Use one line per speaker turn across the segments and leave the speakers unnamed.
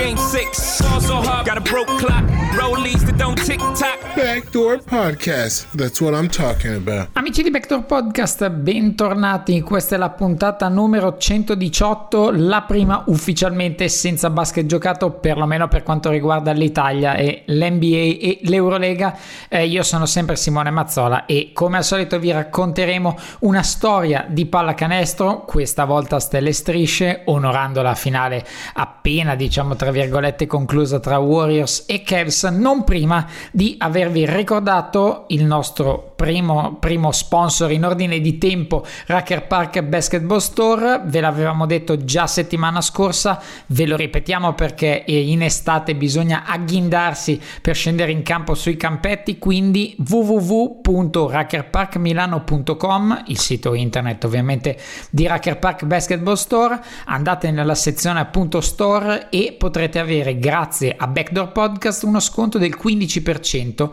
game six. Ball so hard, got a broke clock, rollies that don't tick tock.
Backdoor Podcast. That's what I'm talking about.
Amici di Backdoor Podcast, bentornati. Questa è la puntata numero 118, la prima ufficialmente senza basket giocato, perlomeno per quanto riguarda l'Italia e l'NBA e l'Eurolega. Eh, io sono sempre Simone Mazzola e come al solito vi racconteremo una storia di pallacanestro, questa volta a stelle e strisce, onorando la finale appena, diciamo tra virgolette, conclusa tra Warriors e Cavs, non prima di avervi ricordato il nostro primo, primo sponsor in ordine di tempo, Racker Park Basketball Store. Ve l'avevamo detto già settimana scorsa, ve lo ripetiamo perché in estate bisogna agghindarsi per scendere in campo sui campetti, quindi www.rackerparkmilano.com, il sito internet ovviamente di Racker Park Basketball Store, andate nella sezione appunto store e potrete avere grazie a Backdoor Podcast uno sconto del 15%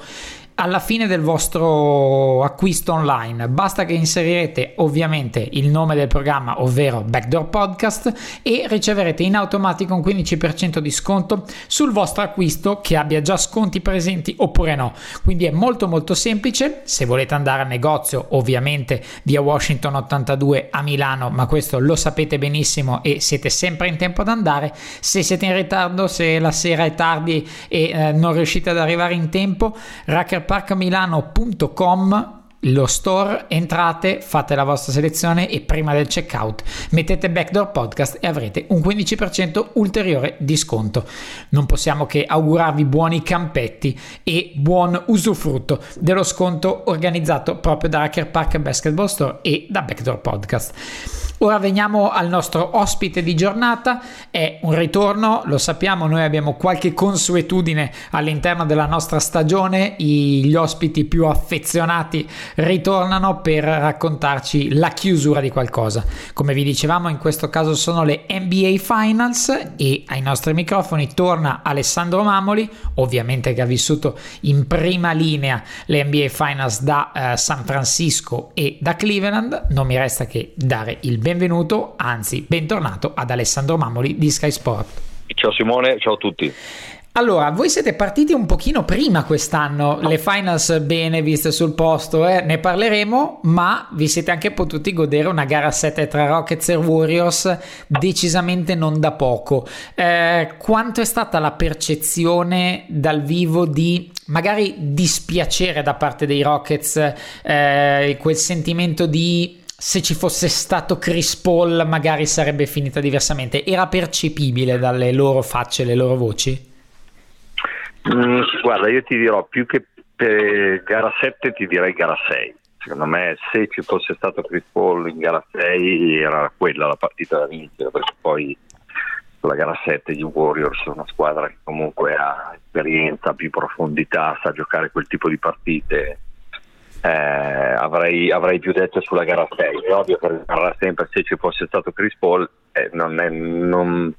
alla fine del vostro acquisto online. Basta che inserirete ovviamente il nome del programma, ovvero Backdoor Podcast, e riceverete in automatico un 15% di sconto sul vostro acquisto che abbia già sconti presenti oppure no. Quindi è molto molto semplice. Se volete andare al negozio, ovviamente via Washington 82 a Milano, ma questo lo sapete benissimo e siete sempre in tempo ad andare. Se siete in ritardo, se la sera è tardi e eh, non riuscite ad arrivare in tempo, Racker parcamilano.com lo store, entrate, fate la vostra selezione e prima del checkout mettete Backdoor Podcast e avrete un 15% ulteriore di sconto. Non possiamo che augurarvi buoni campetti e buon usufrutto dello sconto organizzato proprio da Hacker Park Basketball Store e da Backdoor Podcast. Ora veniamo al nostro ospite di giornata, è un ritorno, lo sappiamo, noi abbiamo qualche consuetudine all'interno della nostra stagione, gli ospiti più affezionati ritornano per raccontarci la chiusura di qualcosa. Come vi dicevamo, in questo caso sono le NBA Finals e ai nostri microfoni torna Alessandro Mamoli, ovviamente che ha vissuto in prima linea le NBA Finals da eh, San Francisco e da Cleveland. Non mi resta che dare il benvenuto, anzi bentornato ad Alessandro Mamoli di Sky Sport.
Ciao Simone, ciao a tutti.
Allora, voi siete partiti un pochino prima quest'anno, le finals bene viste sul posto, eh? ne parleremo, ma vi siete anche potuti godere una gara 7 tra Rockets e Warriors decisamente non da poco. Eh, quanto è stata la percezione dal vivo di magari dispiacere da parte dei Rockets, eh, quel sentimento di se ci fosse stato Chris Paul magari sarebbe finita diversamente. Era percepibile dalle loro facce, le loro voci?
Mm, guarda, io ti dirò più che per gara 7 ti direi gara 6. Secondo me se ci fosse stato Chris Paul in gara 6 era quella la partita da vincere, perché poi la gara 7 gli Warriors sono una squadra che comunque ha esperienza, più profondità, sa giocare quel tipo di partite eh, avrei, avrei, più detto sulla gara 6. È ovvio che rimarrà sempre se ci fosse stato Chris Paul, eh, non, è, non,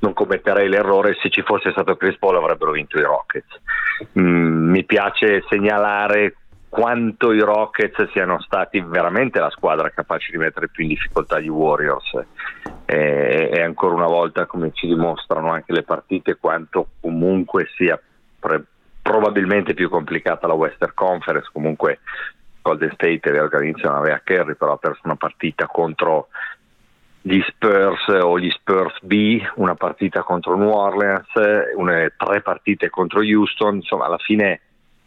non, commetterei l'errore. Se ci fosse stato Chris Paul avrebbero vinto i Rockets. Mm, mi piace segnalare quanto i Rockets siano stati veramente la squadra capace di mettere più in difficoltà gli Warriors e, e ancora una volta come ci dimostrano anche le partite quanto comunque sia pre- probabilmente più complicata la Western Conference, comunque Golden State all'inizio non aveva Kerry, però ha perso una partita contro gli Spurs o gli Spurs B, una partita contro New Orleans, una, tre partite contro Houston, insomma alla fine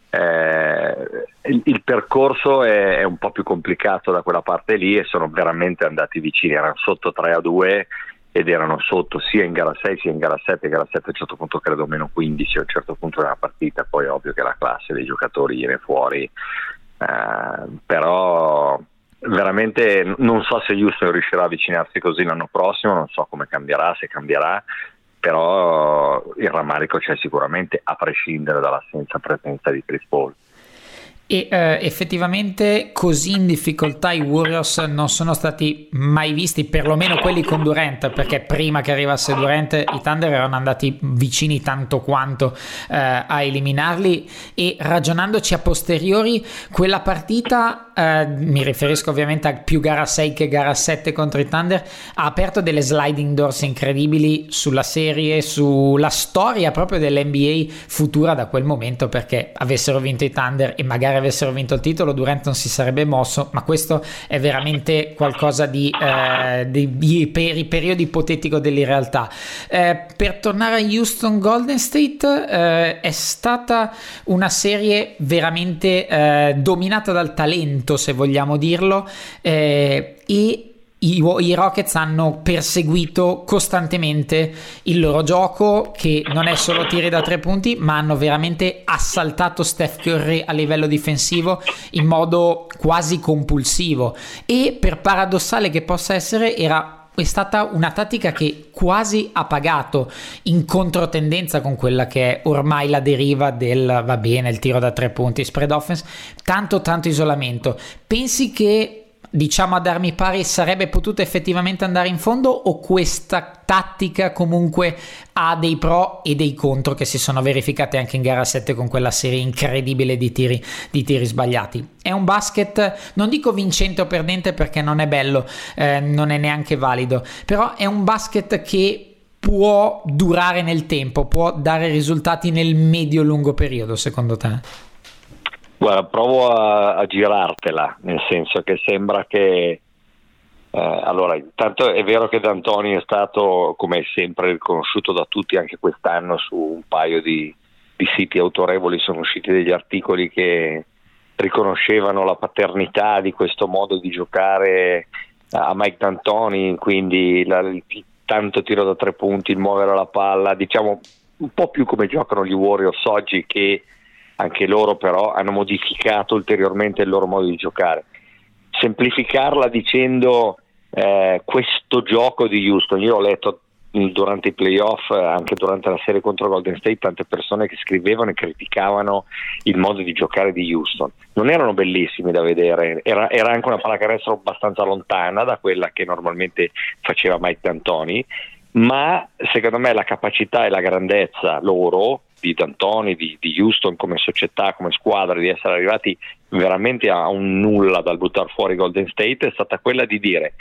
eh, il, il, percorso è, è, un po' più complicato da quella parte lì e sono veramente andati vicini, erano sotto 3 a 2 ed erano sotto sia in gara 6 sia in gara 7, gara 7 a un certo punto credo meno 15 a un certo punto della partita, poi è ovvio che la classe dei giocatori viene fuori, eh, però veramente non so se Houston riuscirà a avvicinarsi così l'anno prossimo, non so come cambierà, se cambierà, però il rammarico c'è sicuramente a prescindere dall'assenza presenza di Chris Paul.
E eh, effettivamente così in difficoltà i Warriors non sono stati mai visti, perlomeno quelli con Durant, perché prima che arrivasse Durant i Thunder erano andati vicini tanto quanto eh, a eliminarli. E ragionandoci a posteriori quella partita, eh, mi riferisco ovviamente a più gara 6 che gara 7 contro i Thunder, ha aperto delle sliding doors incredibili sulla serie, sulla storia proprio dell'NBA futura da quel momento perché avessero vinto i Thunder e magari avessero vinto il titolo Durant non si sarebbe mosso ma questo è veramente qualcosa di, eh, di, di per i periodi ipotetico dell'irrealtà. Eh, per tornare a Houston Golden State eh, è stata una serie veramente eh, dominata dal talento se vogliamo dirlo eh, e i, i, Rockets hanno perseguito costantemente il loro gioco che non è solo tiri da tre punti ma hanno veramente assaltato Steph Curry a livello difensivo in modo quasi compulsivo. E per paradossale che possa essere era è stata una tattica che quasi ha pagato in controtendenza con quella che è ormai la deriva del va bene il tiro da tre punti spread offense tanto tanto isolamento. Pensi che diciamo ad armi pari sarebbe potuto effettivamente andare in fondo o questa tattica comunque ha dei pro e dei contro che si sono verificati anche in gara 7 con quella serie incredibile di tiri, di tiri sbagliati. È un basket, non dico vincente o perdente perché non è bello, eh, non è neanche valido, però è un basket che può durare nel tempo, può dare risultati nel medio-lungo periodo secondo te?
Guarda, provo a, a girartela, nel senso che sembra che eh, allora, intanto è vero che D'Antoni è stato, come sempre riconosciuto da tutti anche quest'anno, su un paio di, di, siti autorevoli sono usciti degli articoli che riconoscevano la paternità di questo modo di giocare a Mike D'Antoni, quindi la, il tanto tiro da tre punti, il muovere la palla, diciamo un po' più come giocano gli Warriors oggi che anche loro però hanno modificato ulteriormente il loro modo di giocare. Semplificarla dicendo eh, questo gioco di Houston, io ho letto durante i playoff, anche durante la serie contro Golden State, tante persone che scrivevano e criticavano il modo di giocare di Houston. Non erano bellissimi da vedere, era, era anche una pallacanestro abbastanza lontana da quella che normalmente faceva Mike D'Antoni, ma secondo me la capacità e la grandezza loro di D'Antoni, di, di, Houston come società, come squadra, di essere arrivati veramente a un nulla dal buttare fuori Golden State è stata quella di dire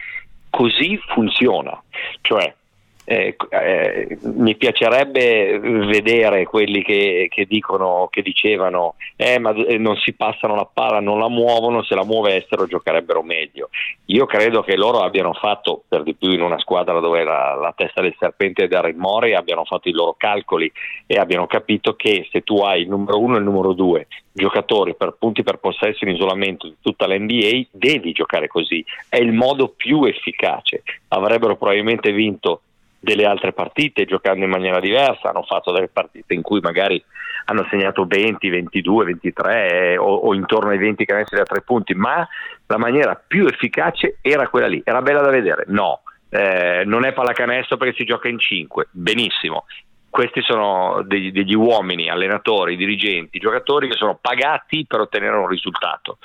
così funziona, cioè eh, eh, mi piacerebbe vedere quelli che, che dicono, che dicevano, eh, ma eh, non si passano la palla, non la muovono, se la muovessero giocherebbero meglio. Io credo che loro abbiano fatto, per di più in una squadra dove la, la testa del serpente è Darren Mori, abbiano fatto i loro calcoli e abbiano capito che se tu hai il numero uno e il numero due giocatori per punti per possesso in isolamento di tutta l'NBA, devi giocare così, è il modo più efficace. Avrebbero probabilmente vinto delle altre partite giocando in maniera diversa, hanno fatto delle partite in cui magari hanno segnato 20, 22, 23 o, o intorno ai 20 canestri da tre punti, ma la maniera più efficace era quella lì, era bella da vedere, no, eh, non è pallacanestro perché si gioca in 5, benissimo, questi sono degli, degli, uomini, allenatori, dirigenti, giocatori che sono pagati per ottenere un risultato.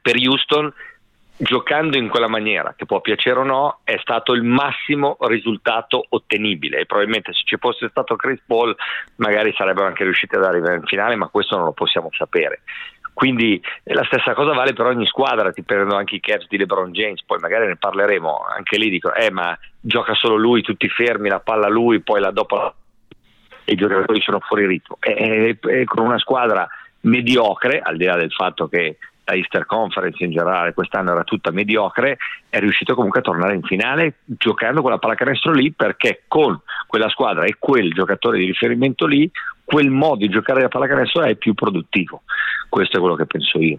Per Houston giocando in quella maniera, che può piacere o no, è stato il massimo risultato ottenibile e probabilmente se ci fosse stato Chris Paul magari sarebbero anche riusciti ad arrivare in finale, ma questo non lo possiamo sapere. Quindi la stessa cosa vale per ogni squadra, ti prendo anche i Cavs di LeBron James, poi magari ne parleremo, anche lì dico, eh ma gioca solo lui, tutti fermi, la palla lui, poi la dopo i giocatori sono fuori ritmo. E, e, e con una squadra mediocre, al di là del fatto che la Easter Conference in generale quest'anno era tutta mediocre, è riuscito comunque a tornare in finale giocando quella pallacanestro lì perché con quella squadra e quel giocatore di riferimento lì quel modo di giocare la pallacanestro è più produttivo. Questo è quello che penso io.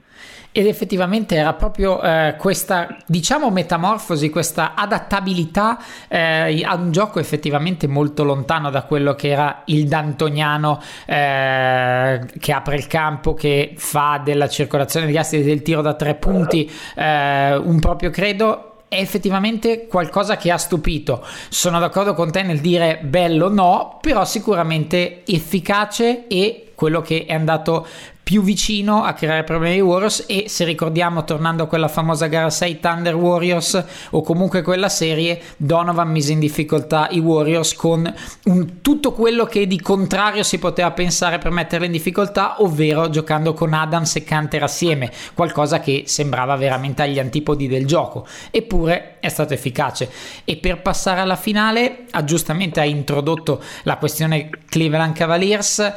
Ed effettivamente era proprio eh, questa, diciamo, metamorfosi, questa adattabilità eh, a un gioco effettivamente molto lontano da quello che era il D'Antoniano eh, che apre il campo, che fa della circolazione degli assi del tiro da tre punti eh, un proprio credo è effettivamente qualcosa che ha stupito. Sono d'accordo con te nel dire bello no, però sicuramente efficace e quello che è andato più vicino a creare problemi ai Warriors e se ricordiamo tornando a quella famosa gara 6 Thunder Warriors o comunque quella serie Donovan mise in difficoltà i Warriors con un, tutto quello che di contrario si poteva pensare per metterli in difficoltà ovvero giocando con Adams e Canter assieme qualcosa che sembrava veramente agli antipodi del gioco. Eppure è stato efficace. E per passare alla finale ha giustamente ha introdotto la questione Cleveland Cavaliers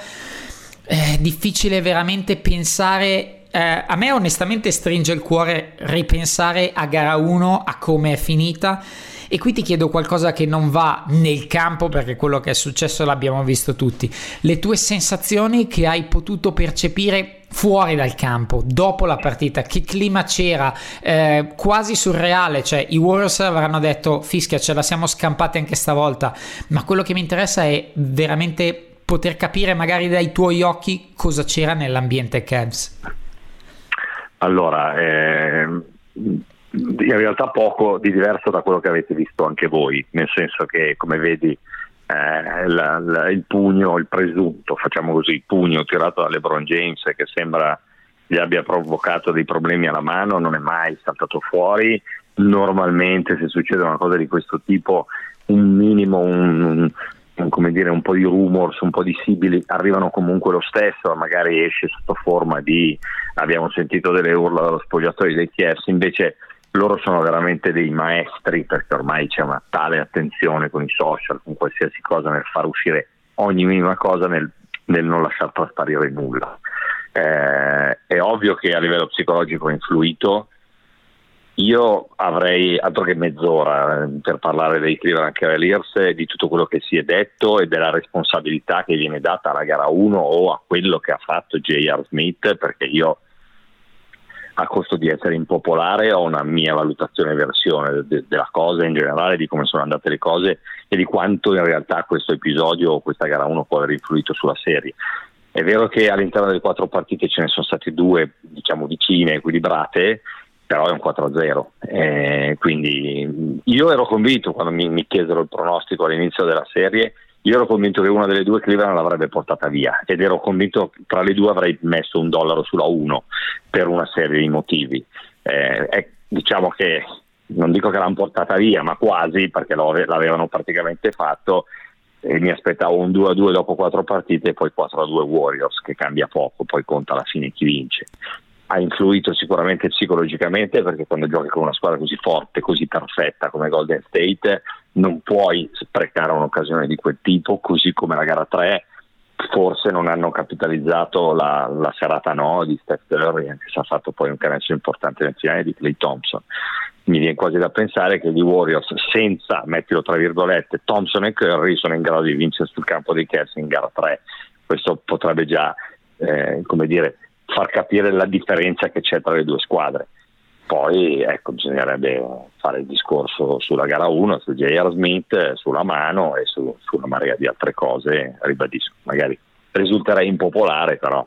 è difficile veramente pensare eh, a me onestamente stringe il cuore ripensare a gara 1 a come è finita. E qui ti chiedo qualcosa che non va nel campo perché quello che è successo l'abbiamo visto tutti. Le tue sensazioni che hai potuto percepire fuori dal campo dopo la partita che clima c'era? Eh, quasi surreale cioè i Warriors avranno detto fischia ce la siamo scampati anche stavolta. Ma quello che mi interessa è veramente poter capire magari dai tuoi occhi cosa c'era nell'ambiente Cavs?
Allora, eh, in realtà poco di diverso da quello che avete visto anche voi, nel senso che come vedi eh, la, la, il pugno, il presunto, facciamo così, il pugno tirato da LeBron che sembra gli abbia provocato dei problemi alla mano, non è mai saltato fuori. Normalmente se succede una cosa di questo tipo un minimo, un, come dire, un po' di rumors, un po' di sibili arrivano comunque lo stesso, magari esce sotto forma di abbiamo sentito delle urla dallo spogliatoio dei Chiefs, invece loro sono veramente dei maestri perché ormai c'è una tale attenzione con i social, con qualsiasi cosa nel far uscire ogni minima cosa nel, nel non lasciar trasparire nulla. Eh, è ovvio che a livello psicologico è influito, io avrei altro che mezz'ora eh, per parlare dei Cleveland Cavaliers e di tutto quello che si è detto e della responsabilità che viene data alla gara 1 o a quello che ha fatto J.R. Smith, perché io a costo di essere impopolare ho una mia valutazione e versione de- della cosa in generale, di come sono andate le cose e di quanto in realtà questo episodio o questa gara 1 può aver influito sulla serie. È vero che all'interno delle quattro partite ce ne sono state due, diciamo, vicine, equilibrate, però è un 4-0. Eh, quindi io ero convinto quando mi, mi chiesero il pronostico all'inizio della serie, io ero convinto che una delle due Cleveland l'avrebbe portata via ed ero convinto che tra le due avrei messo un dollaro sulla 1 per una serie di motivi. Eh, è, diciamo che non dico che l'hanno portata via, ma quasi perché l'avevano praticamente fatto e mi aspettavo un 2-2 dopo quattro partite e poi 4-2 Warriors che cambia poco, poi conta alla fine chi vince ha influito sicuramente psicologicamente perché quando giochi con una squadra così forte, così perfetta come Golden State, non puoi sprecare un'occasione di quel tipo, così come la gara 3 forse non hanno capitalizzato la, la serata no di Steph Curry, anche se ha fatto poi un canestro importante nel finale di Clay Thompson. Mi viene quasi da pensare che gli Warriors, senza, mettilo tra virgolette, Thompson e Curry, sono in grado di vincere sul campo dei Cavs in gara 3. Questo potrebbe già, eh, come dire, far capire la differenza che c'è tra le due squadre. Poi ecco, bisognerebbe fare il discorso sulla gara 1, su J.R. Smith, sulla mano e su, su una marea di altre cose, ribadisco, magari risulterei impopolare, però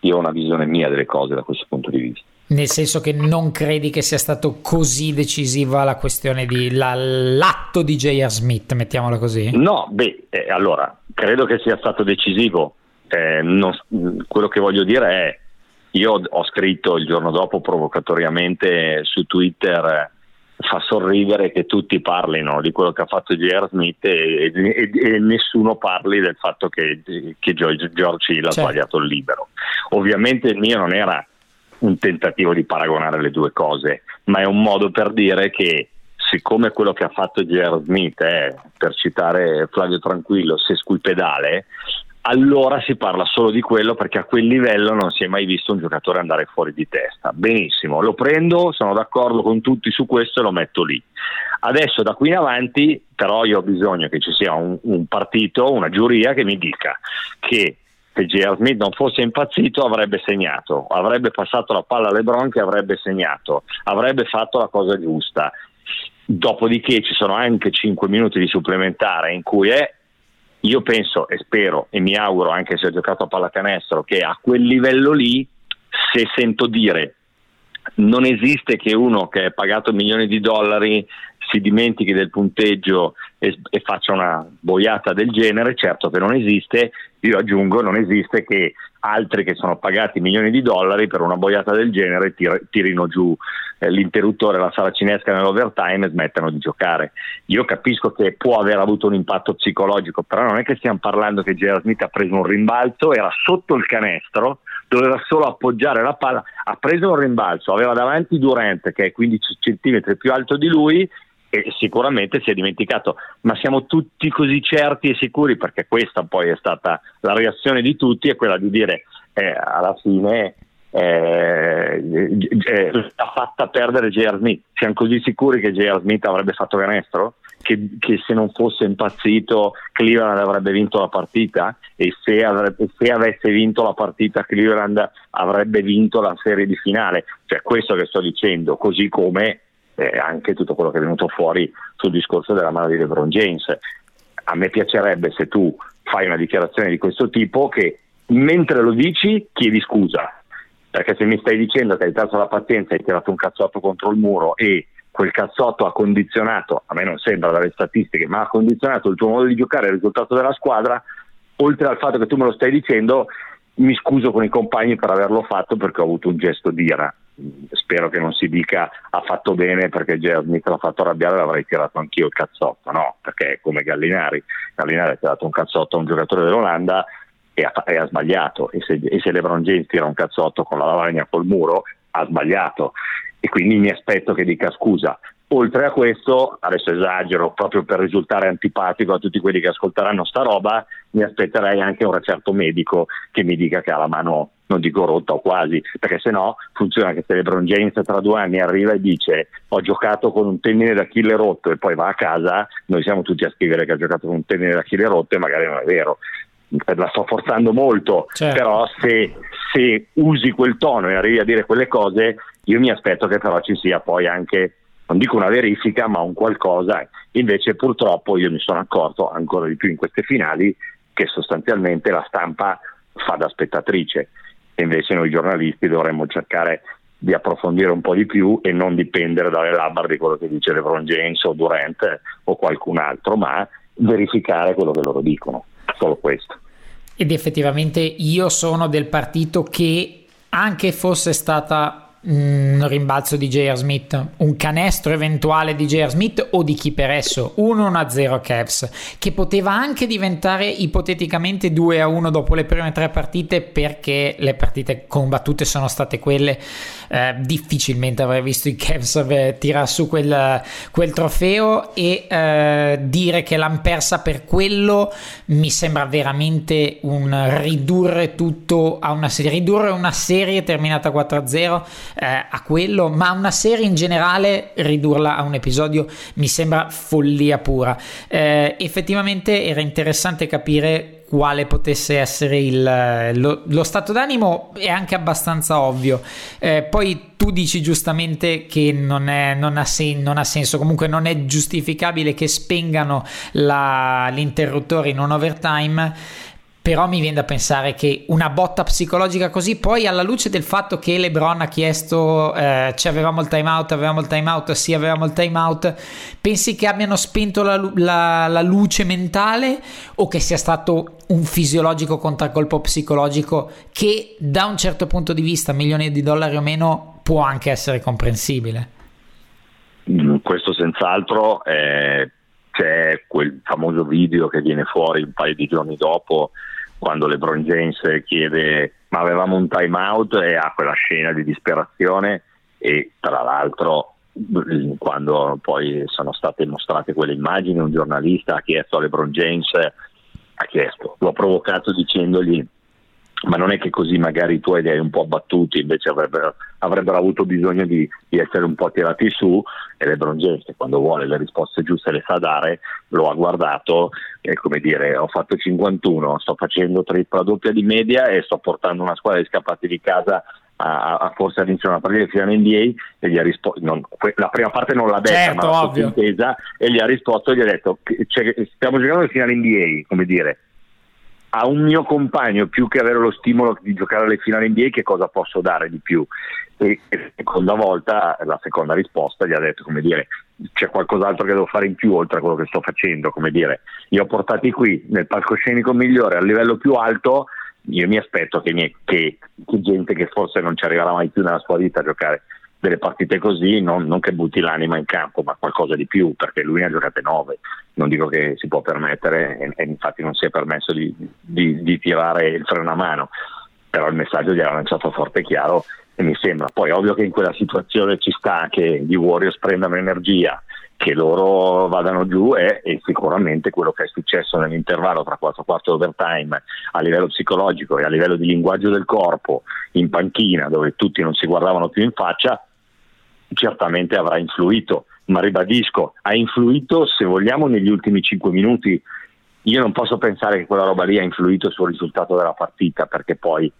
io ho una visione mia delle cose da questo punto di vista.
Nel senso che non credi che sia stato così decisiva la questione di la, l'atto di J.R. Smith, mettiamola così?
No, beh, eh, allora, credo che sia stato decisivo. Eh, non, quello che voglio dire è io ho scritto il giorno dopo provocatoriamente su Twitter fa sorridere che tutti parlino di quello che ha fatto J.R. Smith e, e, e, nessuno parli del fatto che, che George, George Hill ha certo. sbagliato il libero. Ovviamente il mio non era un tentativo di paragonare le due cose, ma è un modo per dire che siccome quello che ha fatto J.R. Smith è, per citare Flavio Tranquillo, se sculpedale, allora si parla solo di quello perché a quel livello non si è mai visto un giocatore andare fuori di testa. Benissimo, lo prendo, sono d'accordo con tutti su questo e lo metto lì. Adesso da qui in avanti però io ho bisogno che ci sia un, un partito, una giuria che mi dica che se J.R. Smith non fosse impazzito avrebbe segnato, avrebbe passato la palla a LeBron che avrebbe segnato, avrebbe fatto la cosa giusta. Dopodiché ci sono anche 5 minuti di supplementare in cui è, io penso e spero e mi auguro anche se ho giocato a pallacanestro che a quel livello lì se sento dire non esiste che uno che è pagato milioni di dollari si dimentichi del punteggio e, e, faccia una boiata del genere, certo che non esiste, io aggiungo non esiste che altri che sono pagati milioni di dollari per una boiata del genere tir- tirino giù eh, l'interruttore, la sala cinesca nell'overtime e smettano di giocare. Io capisco che può aver avuto un impatto psicologico, però non è che stiamo parlando che Gerard Smith ha preso un rimbalzo, era sotto il canestro, doveva solo appoggiare la palla, ha preso un rimbalzo, aveva davanti Durant che è 15 cm più alto di lui e sicuramente si è dimenticato, ma siamo tutti così certi e sicuri perché questa poi è stata la reazione di tutti, è quella di dire eh, alla fine eh, eh, ha fatta perdere J.R. Smith, siamo così sicuri che J.R. Smith avrebbe fatto canestro? Che, che, se non fosse impazzito Cleveland avrebbe vinto la partita e se, avrebbe, se, avesse vinto la partita Cleveland avrebbe vinto la serie di finale cioè questo che sto dicendo così come eh, anche tutto quello che è venuto fuori sul discorso della mano di LeBron James. A me piacerebbe se tu fai una dichiarazione di questo tipo che mentre lo dici chiedi scusa, perché se mi stai dicendo che hai perso la pazienza hai tirato un cazzotto contro il muro e quel cazzotto ha condizionato, a me non sembra dalle statistiche, ma ha condizionato il tuo modo di giocare e il risultato della squadra, oltre al fatto che tu me lo stai dicendo, mi scuso con i compagni per averlo fatto perché ho avuto un gesto di ira spero che non si dica ha fatto bene perché Gerard l'ha fatto arrabbiare l'avrei tirato anch'io il cazzotto, no, perché è come Gallinari, Gallinari ha tirato un cazzotto a un giocatore dell'Olanda e ha, e ha sbagliato. E se, e se Lebron James tira un cazzotto con la lavagna col muro ha sbagliato. E quindi mi aspetto che dica scusa. Oltre a questo, adesso esagero proprio per risultare antipatico a tutti quelli che ascolteranno sta roba, mi aspetterei anche un recerto medico che mi dica che ha la mano non dico rotta o quasi, perché se no funziona che se LeBron James tra due anni arriva e dice ho giocato con un tendine d'Achille rotto e poi va a casa, noi siamo tutti a scrivere che ha giocato con un tendine d'Achille rotto e magari non è vero. La sto forzando molto, certo. però se, se usi quel tono e arrivi a dire quelle cose, io mi aspetto che però ci sia poi anche non dico una verifica, ma un qualcosa. Invece purtroppo io mi sono accorto ancora di più in queste finali che sostanzialmente la stampa fa da spettatrice e invece noi giornalisti dovremmo cercare di approfondire un po' di più e non dipendere dalle labbra di quello che dice LeBron James o Durant o qualcun altro, ma verificare quello che loro dicono, solo questo.
Ed effettivamente io sono del partito che anche fosse stata un rimbalzo di J.R. Smith, un canestro eventuale di J.R. Smith o di chi per esso, 1-1-0 Cavs, che poteva anche diventare ipoteticamente 2-1 dopo le prime tre partite perché le partite combattute sono state quelle, eh, difficilmente avrei visto i Cavs tirare su quel, quel trofeo e eh, dire che l'hanno persa per quello mi sembra veramente un ridurre tutto a una serie, ridurre una serie terminata 4-0 eh, a quello, ma una serie in generale ridurla a un episodio mi sembra follia pura. Eh, effettivamente era interessante capire quale potesse essere il, lo, lo, stato d'animo è anche abbastanza ovvio. Eh, poi tu dici giustamente che non, è, non, ha sen- non, ha senso, comunque non è giustificabile che spengano la, l'interruttore in un overtime però mi viene da pensare che una botta psicologica così, poi alla luce del fatto che LeBron ha chiesto eh, ci avevamo il timeout, avevamo il timeout, sì avevamo il timeout, pensi che abbiano spento la, la, la luce mentale o che sia stato un fisiologico contraccolpo psicologico che da un certo punto di vista, milioni di dollari o meno, può anche essere comprensibile?
Mm, questo senz'altro eh, c'è quel famoso video che viene fuori un paio di giorni dopo quando LeBron James chiede ma avevamo un time out? E ha quella scena di disperazione e tra l'altro quando poi sono state mostrate quelle immagini un giornalista ha chiesto a LeBron James ha chiesto, l'ho provocato dicendogli ma non è che così magari i tuoi li hai un po' abbattuti, invece avrebbero, avrebbero avuto bisogno di, di, essere un po' tirati su e LeBron James quando vuole le risposte giuste le sa dare, lo ha guardato e come dire ho fatto 51, sto facendo tripla doppia di media e sto portando una squadra di scappati di casa a, a forse all'inizio di una partita di finale NBA e gli ha risposto, la prima parte non l'ha detta
certo,
ma
l'ha
intesa e gli ha risposto e gli ha detto cioè, stiamo giocando il finale NBA, come dire a un mio compagno più che avere lo stimolo di giocare alle finali NBA che cosa posso dare di più? E la seconda volta la seconda risposta gli ha detto come dire c'è qualcos'altro che devo fare in più oltre a quello che sto facendo come dire io ho portati qui nel palcoscenico migliore a livello più alto io mi aspetto che, che, che gente che forse non ci arriverà mai più nella sua vita a giocare delle partite così, non, non, che butti l'anima in campo, ma qualcosa di più, perché lui ne ha giocate nove, non dico che si può permettere e, e infatti non si è permesso di, di, di, tirare il freno a mano, però il messaggio gli era lanciato forte e chiaro e mi sembra, poi ovvio che in quella situazione ci sta che gli Warriors prendano energia, che loro vadano giù e, e, sicuramente quello che è successo nell'intervallo tra 4 quarti e overtime a livello psicologico e a livello di linguaggio del corpo in panchina dove tutti non si guardavano più in faccia certamente avrà influito, ma ribadisco, ha influito se vogliamo negli ultimi 5 minuti. Io non posso pensare che quella roba lì ha influito sul risultato della partita, perché poi,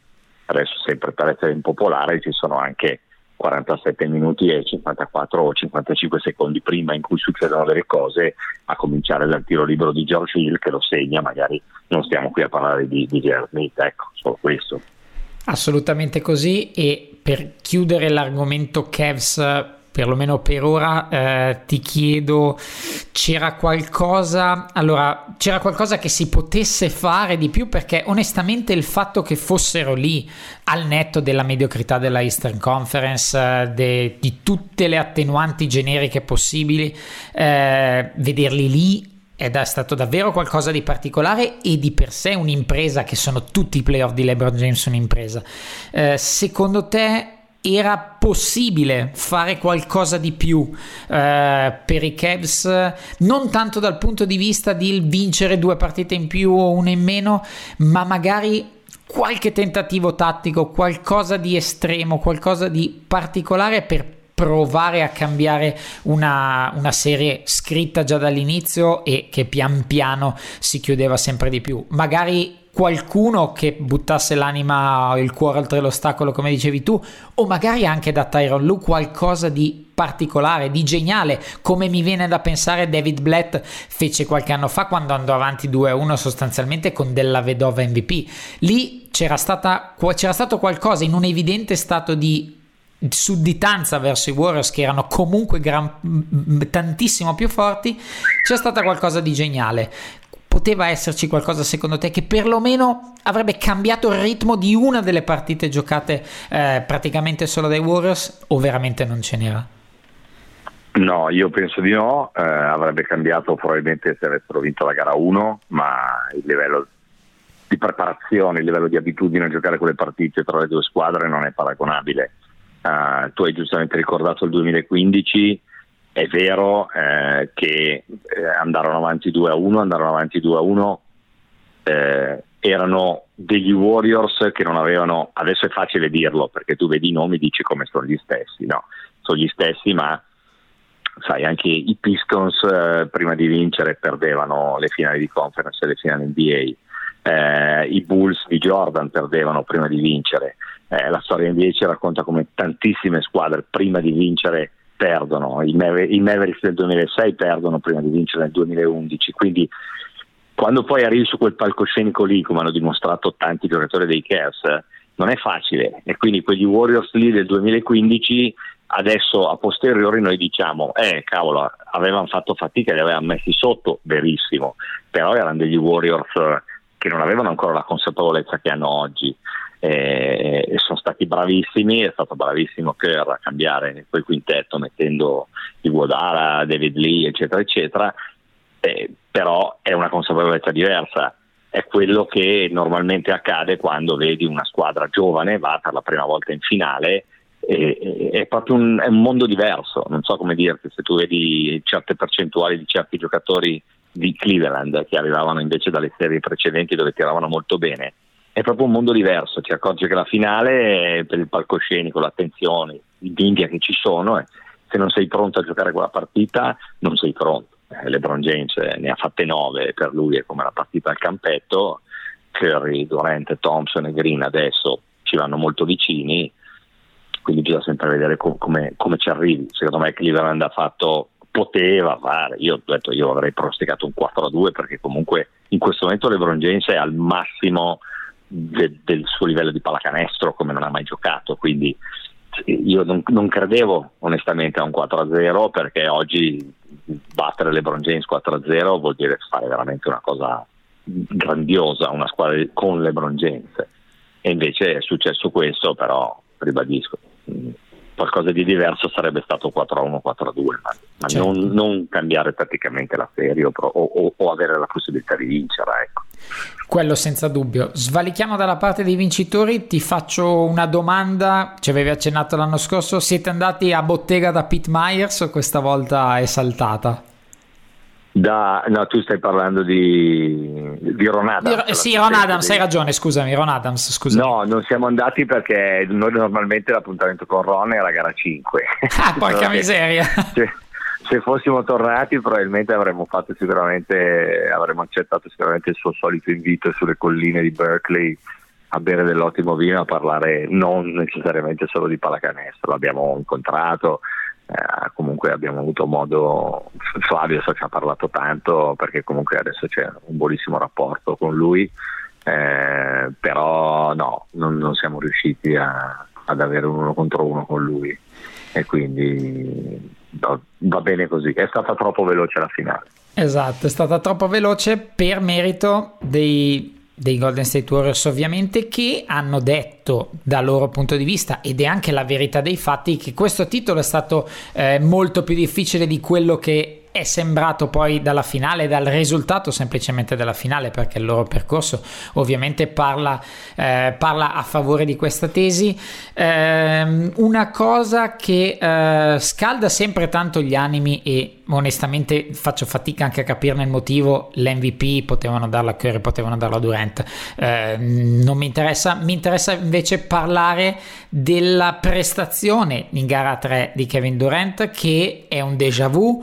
adesso sempre per essere impopolare, ci sono anche 47 minuti e 54 o 55 secondi prima in cui succedono delle cose, a cominciare dal tiro libero di George Hill che lo segna, magari non stiamo qui a parlare di, di Smith, ecco, solo questo.
Assolutamente così e per chiudere l'argomento Cavs perlomeno per ora eh, ti chiedo c'era qualcosa? Allora c'era qualcosa che si potesse fare di più? Perché onestamente il fatto che fossero lì al netto della mediocrità della Eastern Conference eh, de, di tutte le attenuanti generiche possibili eh, vederli lì è stato davvero qualcosa di particolare e di per sé un'impresa che sono tutti i playoff di LeBron James un'impresa. Eh, secondo te era possibile fare qualcosa di più eh, per i Cavs, non tanto dal punto di vista di vincere due partite in più o una in meno, ma magari qualche tentativo tattico, qualcosa di estremo, qualcosa di particolare per provare a cambiare una, una, serie scritta già dall'inizio e che pian piano si chiudeva sempre di più. Magari qualcuno che buttasse l'anima o il cuore oltre l'ostacolo, come dicevi tu, o magari anche da Tyron Lu qualcosa di particolare, di geniale, come mi viene da pensare David Blatt fece qualche anno fa quando andò avanti 2-1 sostanzialmente con della vedova MVP. Lì c'era, stata, c'era stato qualcosa in un evidente stato di sudditanza verso i Warriors che erano comunque gran, tantissimo più forti, c'è stata qualcosa di geniale. Poteva esserci qualcosa secondo te che perlomeno avrebbe cambiato il ritmo di una delle partite giocate eh, praticamente solo dai Warriors o veramente non ce n'era?
No, io penso di no, eh, avrebbe cambiato probabilmente se avessero vinto la gara 1, ma il livello di preparazione, il livello di abitudine a giocare quelle partite tra le due squadre non è paragonabile Uh, tu hai giustamente ricordato il 2015, è vero eh, che eh, andarono avanti 2 a 1, andarono avanti 2 a 1, eh, erano degli Warriors che non avevano, adesso è facile dirlo perché tu vedi i nomi e dici come sono gli stessi, no, sono gli stessi ma sai anche i Pistons eh, prima di vincere perdevano le finali di conference e le finali NBA, eh, i Bulls di Jordan perdevano prima di vincere eh, la storia ci racconta come tantissime squadre prima di vincere perdono, i, Maver- i Mavericks del 2006 perdono prima di vincere nel 2011, quindi quando poi arrivi su quel palcoscenico lì, come hanno dimostrato tanti giocatori dei Cavs, non è facile. E quindi quegli Warriors lì del 2015 adesso a posteriori noi diciamo eh cavolo avevano fatto fatica li avevano messi sotto verissimo. Però erano degli Warriors che non avevano ancora la consapevolezza che hanno oggi eh, sono stati bravissimi, è stato bravissimo Kerr a cambiare quel quintetto mettendo i Guadara, David Lee eccetera eccetera, eh, però è una consapevolezza diversa, è quello che normalmente accade quando vedi una squadra giovane va per la prima volta in finale è proprio un, è un, mondo diverso, non so come dirti, se tu vedi certe percentuali di certi giocatori di Cleveland che arrivavano invece dalle serie precedenti dove tiravano molto bene, è proprio un mondo diverso, ti accorgi che la finale per il palcoscenico, l'attenzione, i media che ci sono, eh, se non sei pronto a giocare quella partita non sei pronto. Eh, LeBron James ne ha fatte nove, per lui è come la partita al campetto, Curry, Durant, Thompson e Green adesso ci vanno molto vicini, quindi bisogna sempre vedere com- come, come ci arrivi. Secondo me Cleveland ha fatto poteva fare. Io detto io avrei pronosticato un 4-2 perché comunque in questo momento LeBron James è al massimo de- del suo livello di pallacanestro come non ha mai giocato, quindi io non, non credevo onestamente a un 4-0 perché oggi battere LeBron James 4-0 vuol dire fare veramente una cosa grandiosa, una squadra con LeBron James. E invece è successo questo però ribadisco qualcosa di diverso sarebbe stato 4-1, 4-2, ma, ma certo. non, non, cambiare praticamente la serie o, o, o, avere la possibilità di vincere. Ecco.
Quello senza dubbio. Svalichiamo dalla parte dei vincitori, ti faccio una domanda, ci avevi accennato l'anno scorso, siete andati a bottega da Pete Myers o questa volta è saltata?
Da, no, tu stai parlando di, di Ron Adams.
Di, sì, Ron Adams, hai ragione, scusami, Ron Adams, scusami.
No, non siamo andati perché noi normalmente l'appuntamento con Ron era gara 5.
Ah, porca miseria.
Se, se, fossimo tornati probabilmente avremmo fatto sicuramente, avremmo accettato sicuramente il suo solito invito sulle colline di Berkeley a bere dell'ottimo vino, a parlare non necessariamente solo di pallacanestro, l'abbiamo incontrato, eh, comunque abbiamo avuto modo, Flavio so, ci ha parlato tanto perché comunque adesso c'è un buonissimo rapporto con lui, eh, però no, non, non siamo riusciti a, ad avere un uno contro uno con lui e quindi no, va bene così, è stata troppo veloce la finale.
Esatto, è stata troppo veloce per merito dei dei Golden State Warriors ovviamente che hanno detto dal loro punto di vista ed è anche la verità dei fatti che questo titolo è stato eh, molto più difficile di quello che è sembrato poi dalla finale, dal risultato semplicemente della finale, perché il loro percorso ovviamente parla, eh, parla a favore di questa tesi. Eh, una cosa che eh, scalda sempre tanto gli animi e onestamente faccio fatica anche a capirne il motivo, l'MVP potevano darla a Curry, potevano darla a Durant, eh, non mi interessa, mi interessa invece parlare della prestazione in gara 3 di Kevin Durant che è un déjà vu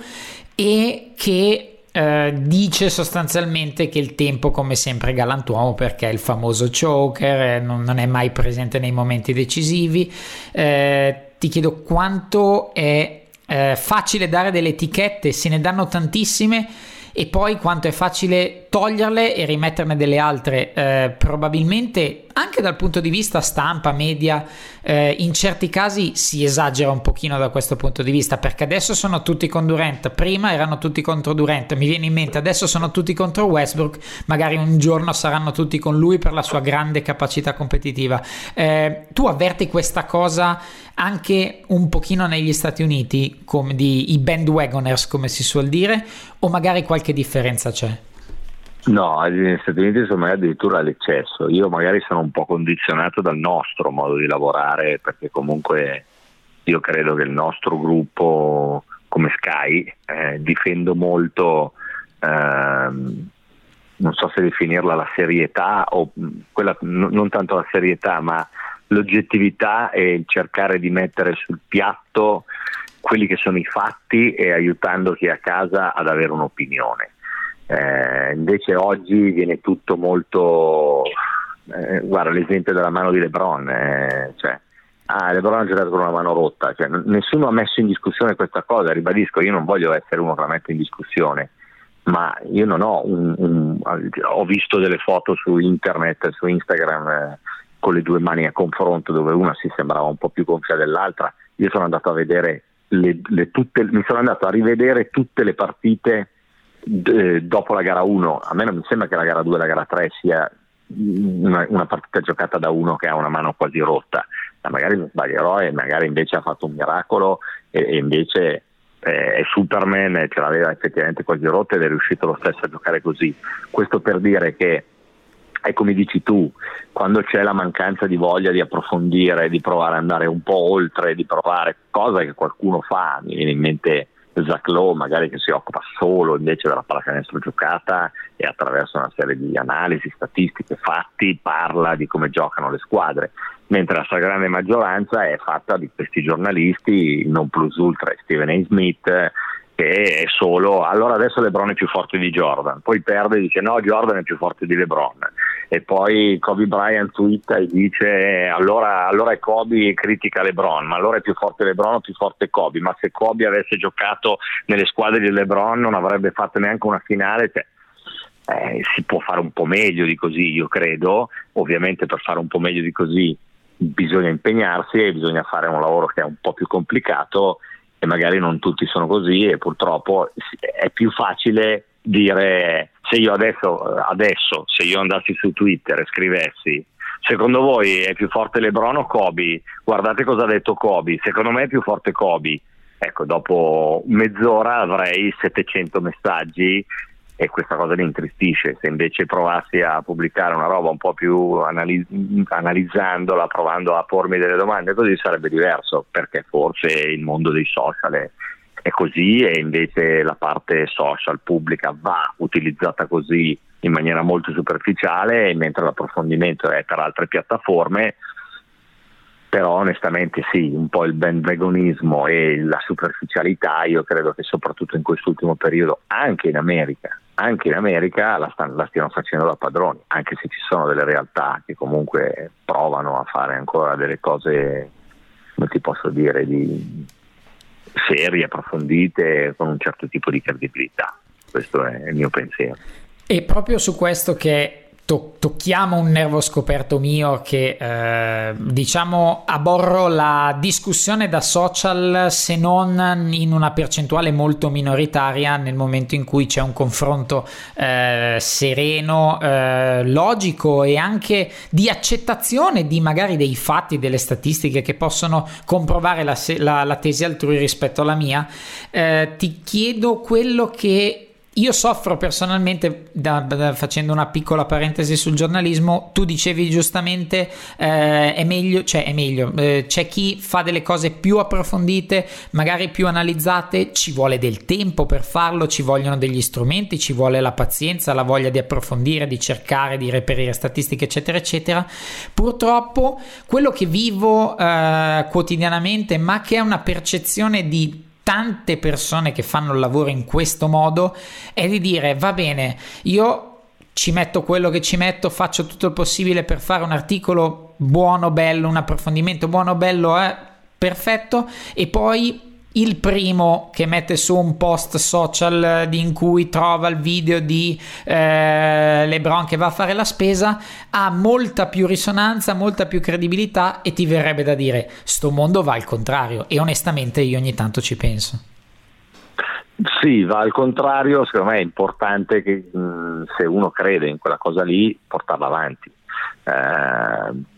e che eh, dice sostanzialmente che il tempo come sempre è galantuomo perché è il famoso choker, eh, non, non, è mai presente nei momenti decisivi. Eh, ti chiedo quanto è eh, facile dare delle etichette, se ne danno tantissime e poi quanto è facile toglierle e rimetterne delle altre. Eh, probabilmente anche dal punto di vista stampa, media, eh, in certi casi si esagera un pochino da questo punto di vista perché adesso sono tutti con Durant, prima erano tutti contro Durant, mi viene in mente adesso sono tutti contro Westbrook, magari un giorno saranno tutti con lui per la sua grande capacità competitiva. Eh, tu avverti questa cosa anche un pochino negli Stati Uniti, come di, i bandwagoners come si suol dire, o magari qualche differenza c'è?
No, negli Stati Uniti secondo me addirittura l'eccesso. Io magari sono un po' condizionato dal nostro modo di lavorare perché comunque io credo che il nostro gruppo come Sky eh, difendo molto, ehm, non so se definirla la serietà o quella, n- non tanto la serietà ma l'oggettività e il cercare di mettere sul piatto quelli che sono i fatti e aiutando chi è a casa ad avere un'opinione. Eh, invece oggi viene tutto molto eh, guarda l'esempio della mano di Lebron eh, cioè, ah, Lebron ha giocato con una mano rotta cioè, n- nessuno ha messo in discussione questa cosa ribadisco io non voglio essere uno che la mette in discussione ma io non ho un, un, ho visto delle foto su internet su Instagram eh, con le due mani a confronto dove una si sembrava un po' più gonfia dell'altra. Io sono andato a vedere le, le tutte, mi sono andato a rivedere tutte le partite eh, dopo la gara 1, a me non mi sembra che la gara 2 e la gara 3 sia una, una, partita giocata da uno che ha una mano quasi rotta, ma magari sbaglierò e magari invece ha fatto un miracolo e, e invece eh, è Superman e ce l'aveva effettivamente quasi rotta ed è riuscito lo stesso a giocare così. Questo per dire che è come dici tu, quando c'è la mancanza di voglia di approfondire, di provare ad andare un po' oltre, di provare cosa che qualcuno fa, mi viene in mente Zach Lowe magari che si occupa solo invece della pallacanestro giocata e attraverso una serie di analisi, statistiche, fatti parla di come giocano le squadre, mentre la stragrande maggioranza è fatta di questi giornalisti, non plus ultra Steven A. Smith, che è solo allora adesso LeBron è più forte di Jordan, poi perde e dice no Jordan è più forte di LeBron e poi Kobe Bryant twitta e dice allora, allora è Kobe e critica LeBron, ma allora è più forte LeBron o più forte Kobe, ma se Kobe avesse giocato nelle squadre di LeBron non avrebbe fatto neanche una finale, cioè, eh, si può fare un po' meglio di così io credo, ovviamente per fare un po' meglio di così bisogna impegnarsi e bisogna fare un lavoro che è un po' più complicato e magari non tutti sono così e purtroppo è più facile dire se io adesso, adesso se io andassi su Twitter e scrivessi secondo voi è più forte Lebron o Kobe? Guardate cosa ha detto Kobe, secondo me è più forte Kobe. Ecco, dopo mezz'ora avrei 700 messaggi e questa cosa mi intristisce. Se invece provassi a pubblicare una roba un po' più analiz- analizzandola, provando a pormi delle domande, così sarebbe diverso, perché forse il mondo dei social è, è così e invece la parte social pubblica va utilizzata così in maniera molto superficiale, mentre l'approfondimento è per altre piattaforme però onestamente sì, un po' il bandwagonismo e la superficialità io credo che soprattutto in quest'ultimo periodo anche in America anche in America la, stanno, la stiano facendo da padroni, anche se ci sono delle realtà che comunque provano a fare ancora delle cose, come ti posso dire, di serie, approfondite, con un certo tipo di credibilità. Questo è il mio pensiero.
E proprio su questo che to- tocchiamo un nervo scoperto mio che eh, diciamo aborro la discussione da social se non in una percentuale molto minoritaria nel momento in cui c'è un confronto eh, sereno, eh, logico e anche di accettazione di magari dei fatti, delle statistiche che possono comprovare la, la, la tesi altrui rispetto alla mia. Eh, ti chiedo quello che io soffro personalmente, da, da, facendo una piccola parentesi sul giornalismo, tu dicevi giustamente eh, è meglio, cioè è meglio, eh, c'è chi fa delle cose più approfondite, magari più analizzate, ci vuole del tempo per farlo, ci vogliono degli strumenti, ci vuole la pazienza, la voglia di approfondire, di cercare, di reperire statistiche, eccetera, eccetera. Purtroppo quello che vivo eh, quotidianamente, ma che è una percezione di tante persone che fanno il lavoro in questo modo è di dire va bene, io ci metto quello che ci metto, faccio tutto il possibile per fare un articolo buono, bello, un approfondimento buono, bello, eh, perfetto, e poi il primo che mette su un post social in cui trova il video di eh, LeBron che va a fare la spesa ha molta più risonanza, molta più credibilità e ti verrebbe da dire sto mondo va al contrario e onestamente io ogni tanto ci penso.
Sì, va al contrario, secondo me è importante che mh, se uno crede in quella cosa lì portarla avanti. Eh,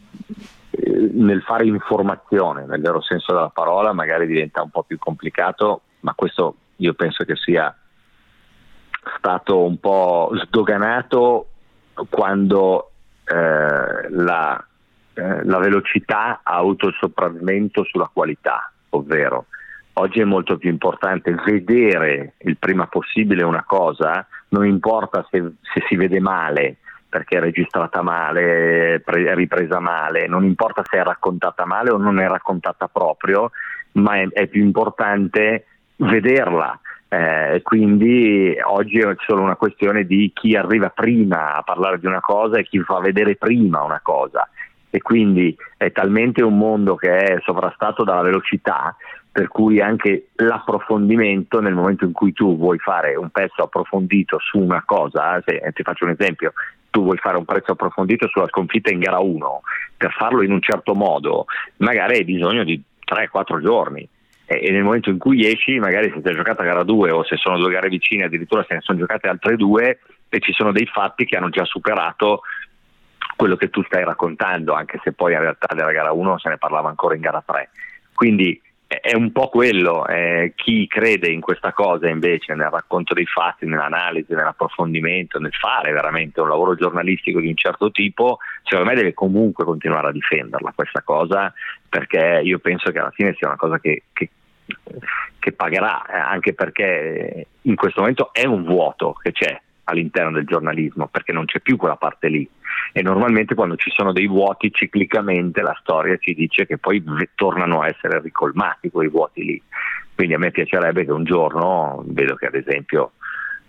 nel fare informazione, nel vero senso della parola, magari diventa un po' più complicato, ma questo io penso che sia stato un po' sdoganato quando eh, la, eh, la velocità ha avuto il sopravvento sulla qualità, ovvero oggi è molto più importante vedere il prima possibile una cosa, non importa se, se si vede male, perché è registrata male, è ripresa male, non importa se è raccontata male o non è raccontata proprio, ma è, è più importante vederla. Eh, quindi oggi è solo una questione di chi arriva prima a parlare di una cosa e chi fa vedere prima una cosa. E quindi è talmente un mondo che è sovrastato dalla velocità per cui anche l'approfondimento nel momento in cui tu vuoi fare un pezzo approfondito su una cosa, se, ti faccio un esempio, tu vuoi fare un prezzo approfondito sulla sconfitta in gara 1, per farlo in un certo modo, magari hai bisogno di 3-4 giorni. E nel momento in cui esci, magari se ti hai giocato a gara 2 o se sono due gare vicine, addirittura se ne sono giocate altre due, e ci sono dei fatti che hanno già superato quello che tu stai raccontando, anche se poi in realtà della gara 1 se ne parlava ancora in gara 3. Quindi è un po' quello, eh, chi crede in questa cosa invece nel racconto dei fatti, nell'analisi, nell'approfondimento, nel fare veramente un lavoro giornalistico di un certo tipo, secondo me deve comunque continuare a difenderla questa cosa perché io penso che alla fine sia una cosa che, che che pagherà, eh, anche perché in questo momento è un vuoto che c'è all'interno del giornalismo, perché non c'è più quella parte lì. E normalmente quando ci sono dei vuoti, ciclicamente la storia ci dice che poi tornano a essere ricolmati quei vuoti lì. Quindi a me piacerebbe che un giorno, vedo che ad esempio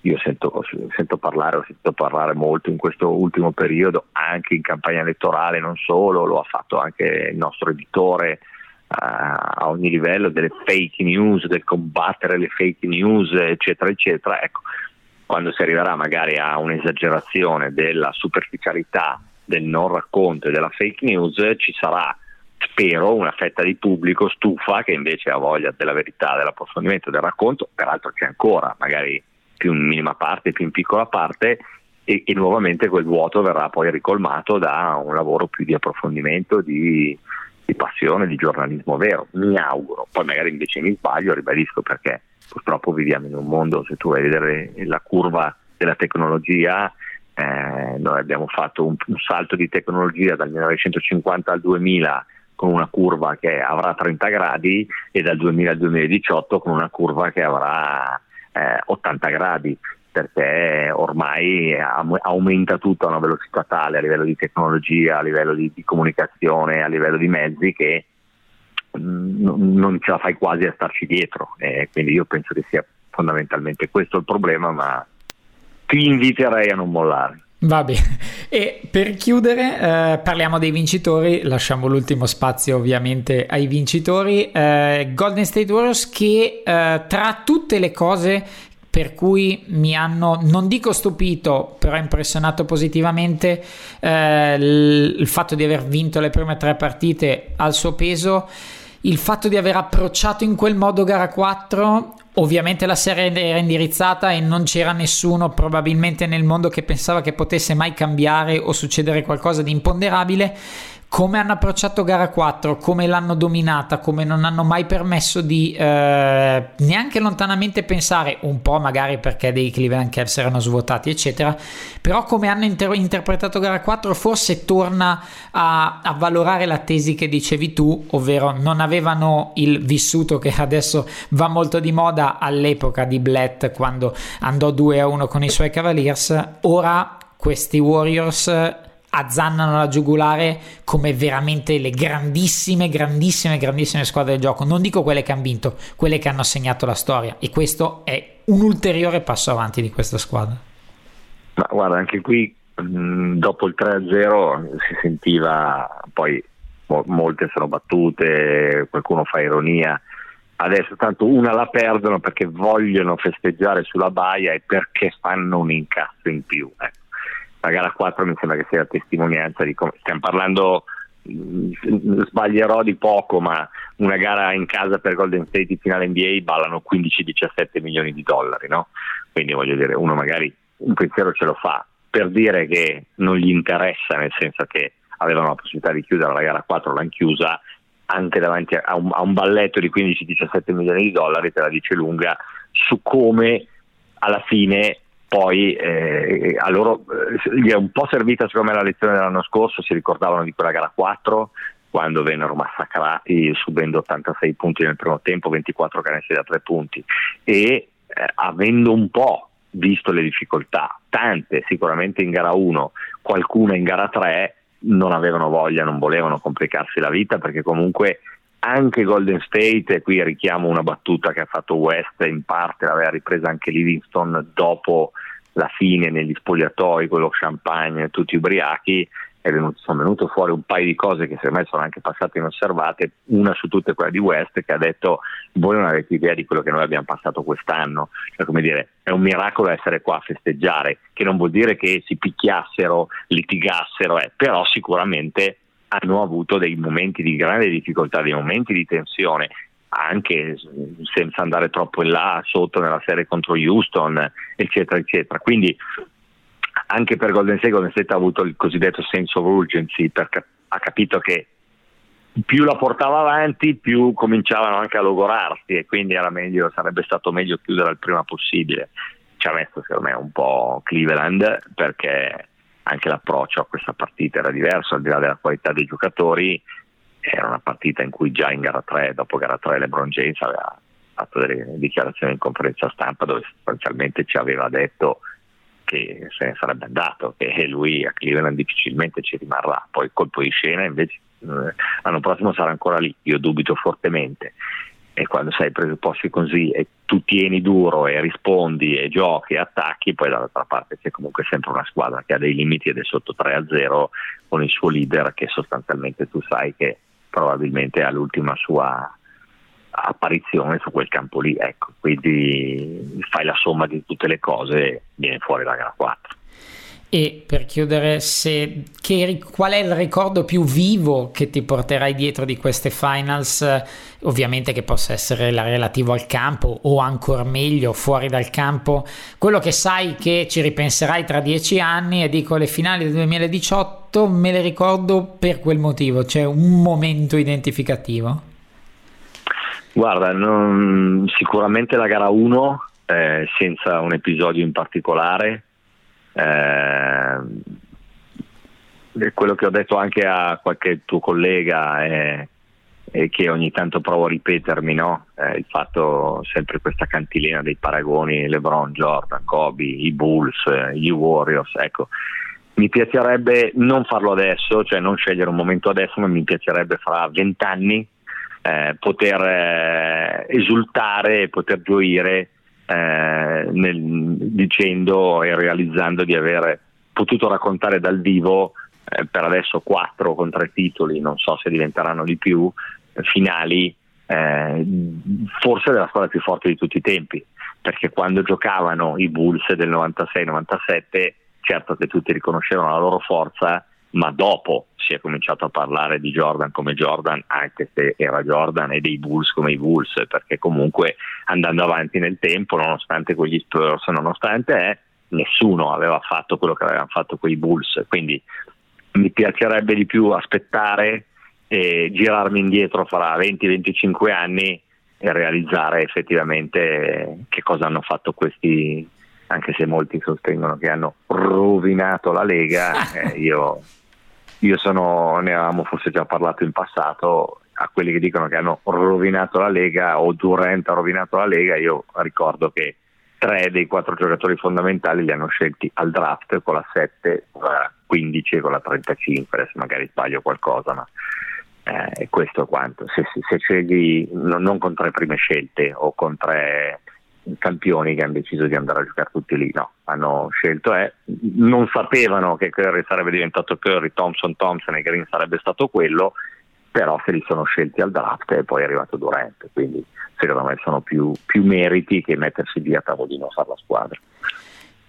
io sento, sento, parlare, ho sentito parlare molto in questo ultimo periodo, anche in campagna elettorale, non solo, lo ha fatto anche il nostro editore uh, a ogni livello, delle fake news, del combattere le fake news, eccetera, eccetera. Ecco, quando si arriverà magari a un'esagerazione della superficialità del non racconto e della fake news, ci sarà spero una fetta di pubblico stufa che invece ha voglia della verità, dell'approfondimento, del racconto, peraltro c'è ancora, magari più in minima parte, più in piccola parte, e, e, nuovamente quel vuoto verrà poi ricolmato da un lavoro più di approfondimento, di, di, passione, di giornalismo vero. Mi auguro, poi magari invece mi sbaglio, ribadisco perché purtroppo viviamo in un mondo, se tu vai a vedere la curva della tecnologia, eh, noi abbiamo fatto un, un salto di tecnologia dal 1950 al 2000 con una curva che avrà 30 gradi e dal 2000 al 2018 con una curva che avrà eh, 80 gradi perché ormai aumenta tutto a una velocità tale a livello di tecnologia, a livello di, di comunicazione, a livello di mezzi che mm, non ce la fai quasi a starci dietro. Eh, quindi io penso che sia fondamentalmente questo il problema, ma ti inviterei a non mollare.
Va bene, e per chiudere eh, parliamo dei vincitori, lasciamo l'ultimo spazio ovviamente ai vincitori. Eh, Golden State Warriors che eh, tra tutte le cose per cui mi hanno, non dico stupito, però impressionato positivamente eh, il, il fatto di aver vinto le prime tre partite al suo peso il fatto di aver approcciato in quel modo gara 4 Ovviamente la serie era indirizzata e non c'era nessuno probabilmente nel mondo che pensava che potesse mai cambiare o succedere qualcosa di imponderabile come hanno approcciato gara 4, come l'hanno dominata, come non hanno mai permesso di eh, neanche lontanamente pensare, un po' magari perché dei Cleveland Cavs erano svuotati, eccetera, però come hanno inter- interpretato gara 4 forse torna a, a, valorare la tesi che dicevi tu, ovvero non avevano il vissuto che adesso va molto di moda all'epoca di Blatt quando andò 2 a 1 con i suoi Cavaliers, ora questi Warriors azzannano la giugulare come veramente le grandissime, grandissime, grandissime squadre del gioco. Non dico quelle che hanno vinto, quelle che hanno segnato la storia. E questo è un ulteriore passo avanti di questa squadra.
Ma guarda, anche qui dopo il 3-0 si sentiva, poi molte sono battute, qualcuno fa ironia. Adesso tanto una la perdono perché vogliono festeggiare sulla baia e perché fanno un incasso in più. Ecco la gara 4 mi sembra che sia la testimonianza di come stiamo parlando sbaglierò di poco ma una gara in casa per Golden State in finale NBA ballano 15-17 milioni di dollari no? quindi voglio dire uno magari un pensiero ce lo fa per dire che non gli interessa nel senso che avevano la possibilità di chiudere la gara 4 l'hanno chiusa anche davanti a un, a un balletto di 15-17 milioni di dollari te la dice lunga su come alla fine poi eh, a loro eh, gli è un po' servita secondo me la lezione dell'anno scorso, si ricordavano di quella gara 4 quando vennero massacrati subendo 86 punti nel primo tempo, 24 canestri da 3 punti. E eh, avendo un po' visto le difficoltà, tante sicuramente in gara 1, qualcuna in gara 3, non avevano voglia, non volevano complicarsi la vita perché comunque anche Golden State, e qui richiamo una battuta che ha fatto West, in parte l'aveva ripresa anche Livingston dopo la fine negli spogliatoi con lo champagne tutti ubriachi, venuto, sono venute fuori un paio di cose che secondo me sono anche passate inosservate, una su tutte quella di West che ha detto voi non avete idea di quello che noi abbiamo passato quest'anno, cioè, come dire, è un miracolo essere qua a festeggiare, che non vuol dire che si picchiassero, litigassero, eh, però sicuramente hanno avuto dei momenti di grande difficoltà, dei momenti di tensione, anche senza andare troppo in là sotto nella serie contro Houston, eccetera, eccetera. Quindi anche per Golden State, Golden State ha avuto il cosiddetto sense of urgency, perché ha capito che più la portava avanti, più cominciavano anche a logorarsi e quindi meglio, sarebbe stato meglio chiudere il prima possibile. Ci ha messo secondo me un po' Cleveland perché anche l'approccio a questa partita era diverso, al di là della qualità dei giocatori, era una partita in cui già in gara 3, dopo gara 3 LeBron James aveva, fatto delle dichiarazioni in conferenza stampa dove sostanzialmente ci aveva detto che se ne sarebbe andato, che lui a Cleveland difficilmente ci rimarrà, poi colpo di scena invece eh, l'anno prossimo sarà ancora lì, io dubito fortemente e quando sei presupposti così e tu tieni duro e rispondi e giochi e attacchi, poi dall'altra parte c'è comunque sempre una squadra che ha dei limiti ed è sotto 3 a 0 con il suo leader che sostanzialmente tu sai che probabilmente ha l'ultima sua apparizione su quel campo lì, ecco, quindi fai la somma di tutte le cose e viene fuori la gara 4.
E per chiudere, se, che, qual è il ricordo più vivo che ti porterai dietro di queste finals? Ovviamente che possa essere relativo al campo o ancora meglio fuori dal campo. Quello che sai che ci ripenserai tra dieci anni e dico le finali del 2018 me le ricordo per quel motivo, c'è cioè un momento identificativo.
Guarda, non, sicuramente la gara 1 eh, senza un episodio in particolare eh, quello che ho detto anche a qualche tuo collega è, è che ogni tanto provo a ripetermi no? eh, il fatto sempre questa cantilena dei paragoni LeBron, Jordan, Kobe, i Bulls, eh, gli Warriors ecco mi piacerebbe non farlo adesso, cioè non scegliere un momento adesso, ma mi piacerebbe fra vent'anni eh, poter eh, esultare e poter gioire eh, nel, dicendo e realizzando di aver potuto raccontare dal vivo eh, per adesso quattro con tre titoli, non so se diventeranno di più, finali eh, forse della squadra più forte di tutti i tempi, perché quando giocavano i Bulls del 96-97 certo che tutti riconoscevano la loro forza, ma dopo si è cominciato a parlare di Jordan come Jordan, anche se era Jordan, e dei Bulls come i Bulls, perché comunque andando avanti nel tempo, nonostante quegli Spurs, nonostante eh, nessuno aveva fatto quello che avevano fatto quei Bulls, quindi mi piacerebbe di più aspettare e girarmi indietro fra 20-25 anni e realizzare effettivamente che cosa hanno fatto questi, anche se molti sostengono che hanno rovinato la Lega, eh, io io sono, ne avevamo forse già parlato in passato, a quelli che dicono che hanno rovinato la Lega o Durant ha rovinato la Lega, io ricordo che tre dei quattro giocatori fondamentali li hanno scelti al draft con la 7, con la 15 e con la 35, adesso magari sbaglio qualcosa, ma eh, questo è quanto. Se, se, se scegli non con tre prime scelte o con tre campioni che hanno deciso di andare a giocare tutti lì, no, hanno scelto e non sapevano che Curry sarebbe diventato Curry, Thompson Thompson e Green sarebbe stato quello, però se li sono scelti al draft e poi è arrivato Durant, quindi secondo me sono più, più meriti che mettersi lì a tavolino a fare la squadra.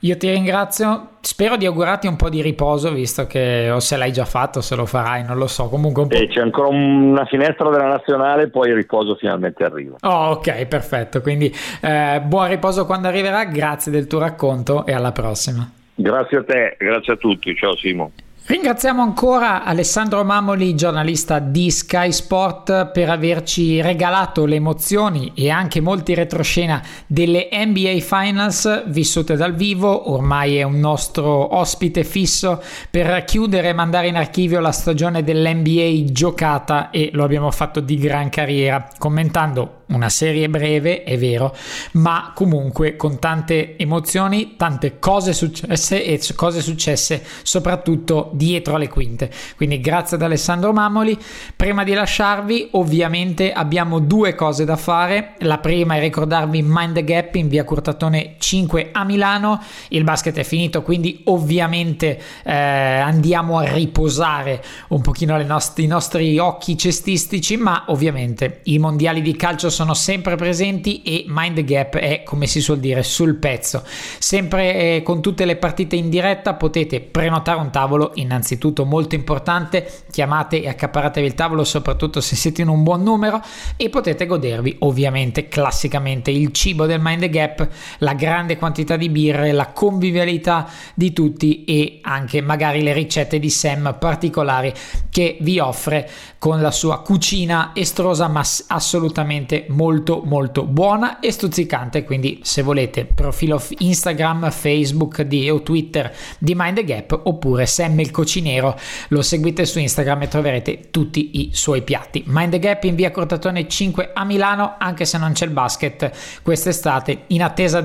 Io ti ringrazio, spero di augurarti un po' di riposo, visto che o se l'hai già fatto, se lo farai, non lo so. Comunque un po'...
E c'è ancora una finestra della nazionale, poi il riposo finalmente arriva.
Oh, ok, perfetto. Quindi eh, buon riposo quando arriverà, grazie del tuo racconto e alla prossima.
Grazie a te, grazie a tutti. Ciao Simo.
Ringraziamo ancora Alessandro Mamoli, giornalista di Sky Sport, per averci regalato le emozioni e anche molti retroscena delle NBA Finals vissute dal vivo. Ormai è un nostro ospite fisso per chiudere e mandare in archivio la stagione dell'NBA giocata e lo abbiamo fatto di gran carriera, commentando una serie breve, è vero, ma comunque con tante emozioni, tante cose successe e cose successe soprattutto dietro le quinte. Quindi grazie ad Alessandro Mamoli. Prima di lasciarvi, ovviamente abbiamo due cose da fare. La prima è ricordarvi Mind the Gap in via Curtatone 5 a Milano. Il basket è finito, quindi ovviamente eh, andiamo a riposare un pochino nost- i nostri occhi cestistici, ma ovviamente i mondiali di calcio sono sono sempre presenti e Mind Gap è, come si suol dire, sul pezzo. Sempre eh, con tutte le partite in diretta potete prenotare un tavolo, innanzitutto molto importante, chiamate e accaparatevi il tavolo soprattutto se siete in un buon numero e potete godervi ovviamente classicamente il cibo del Mind Gap, la grande quantità di birre, la convivialità di tutti e anche magari le ricette di Sam particolari che vi offre con la sua cucina estrosa ma assolutamente molto molto buona e stuzzicante, quindi se volete profilo Instagram, Facebook di, o Twitter di Mind the Gap oppure Sam il Cocinero, lo seguite su Instagram e troverete tutti i suoi piatti. Mind the Gap in via Cortatone 5 a Milano, anche se non c'è il basket quest'estate, in attesa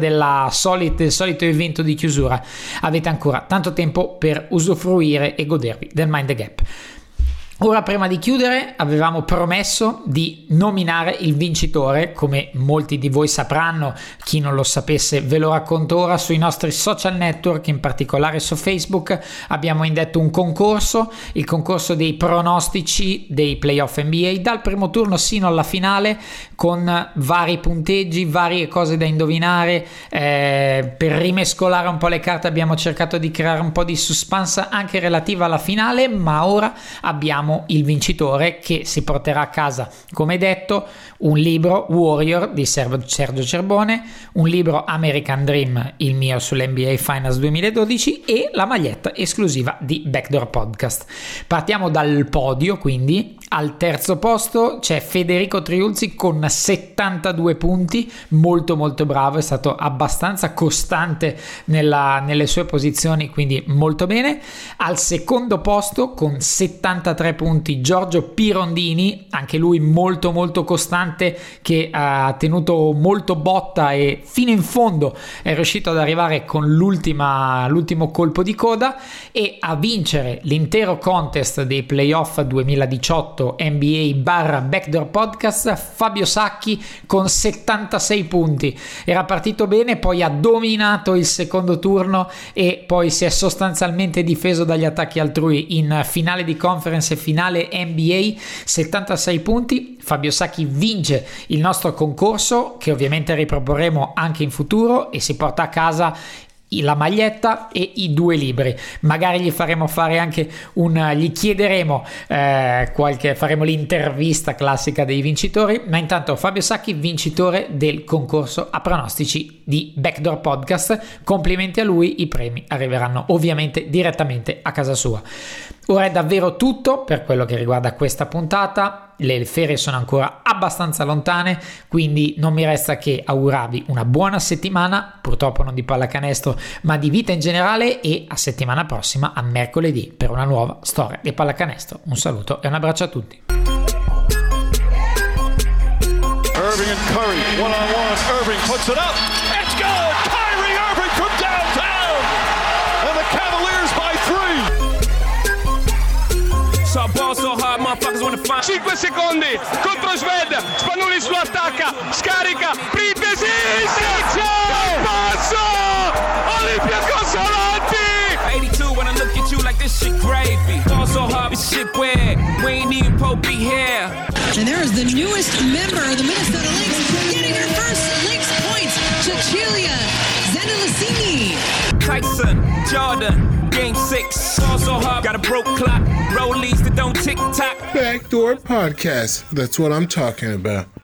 solita, del solito evento di chiusura, avete ancora tanto tempo per usufruire e godervi del Mind the Gap. Ora, prima di chiudere, avevamo promesso di nominare il vincitore, come molti di voi sapranno, chi non lo sapesse ve lo racconto ora, sui nostri social network, in particolare su Facebook, abbiamo indetto un concorso, il concorso dei pronostici dei playoff NBA, dal primo turno sino alla finale, con vari punteggi, varie cose da indovinare, eh, per rimescolare un po' le carte abbiamo cercato di creare un po' di suspense anche relativa alla finale, ma ora abbiamo abbiamo il vincitore che si porterà a casa, come detto, un libro Warrior di Sergio Cerbone, un libro American Dream, il mio sull'NBA Finals 2012 e la maglietta esclusiva di Backdoor Podcast. Partiamo dal podio, quindi al terzo posto c'è Federico Triulzi con 72 punti, molto molto bravo, è stato abbastanza costante nella, nelle sue posizioni, quindi molto bene. Al secondo posto con 73 punti Giorgio Pirondini, anche lui molto molto costante che ha tenuto molto botta e fino in fondo è riuscito ad arrivare con l'ultimo colpo di coda e a vincere l'intero contest dei playoff 2018 NBA barra Backdoor Podcast Fabio Sacchi con 76 punti. Era partito bene, poi ha dominato il secondo turno e poi si è sostanzialmente difeso dagli attacchi altrui in finale di conference e finale NBA 76 punti. Fabio Sacchi vince il nostro concorso che ovviamente riproporremo anche in futuro e si porta a casa la maglietta e i due libri. Magari gli faremo fare anche un gli chiederemo eh, qualche faremo l'intervista classica dei vincitori, ma intanto Fabio Sacchi vincitore del concorso a pronostici di Backdoor Podcast. Complimenti a lui, i premi arriveranno ovviamente direttamente a casa sua. Ora è davvero tutto per quello che riguarda questa puntata. Le ferie sono ancora abbastanza lontane, quindi non mi resta che augurarvi una buona settimana, purtroppo non di pallacanestro, ma di vita in generale e a settimana prossima, a mercoledì, per una nuova storia di pallacanestro. Un saluto e un abbraccio a tutti. Irving and Curry, one on one, Irving puts it up, 5 secondi contro Sved, Spanulis lo attacca, scarica, Pripesi, Sergio, passo, Olympiacos avanti! 82 when I look at you like this shit gravy. Ball so hard, this shit weird, we ain't even Pope be here. And there is the newest member of the Minnesota Lynx getting her first Lynx points, Cecilia Zendelicini. Tyson, Jordan, Game six. Also hard, got a broke clock. Rollies that don't tick tock.
Backdoor podcast. That's what I'm talking about.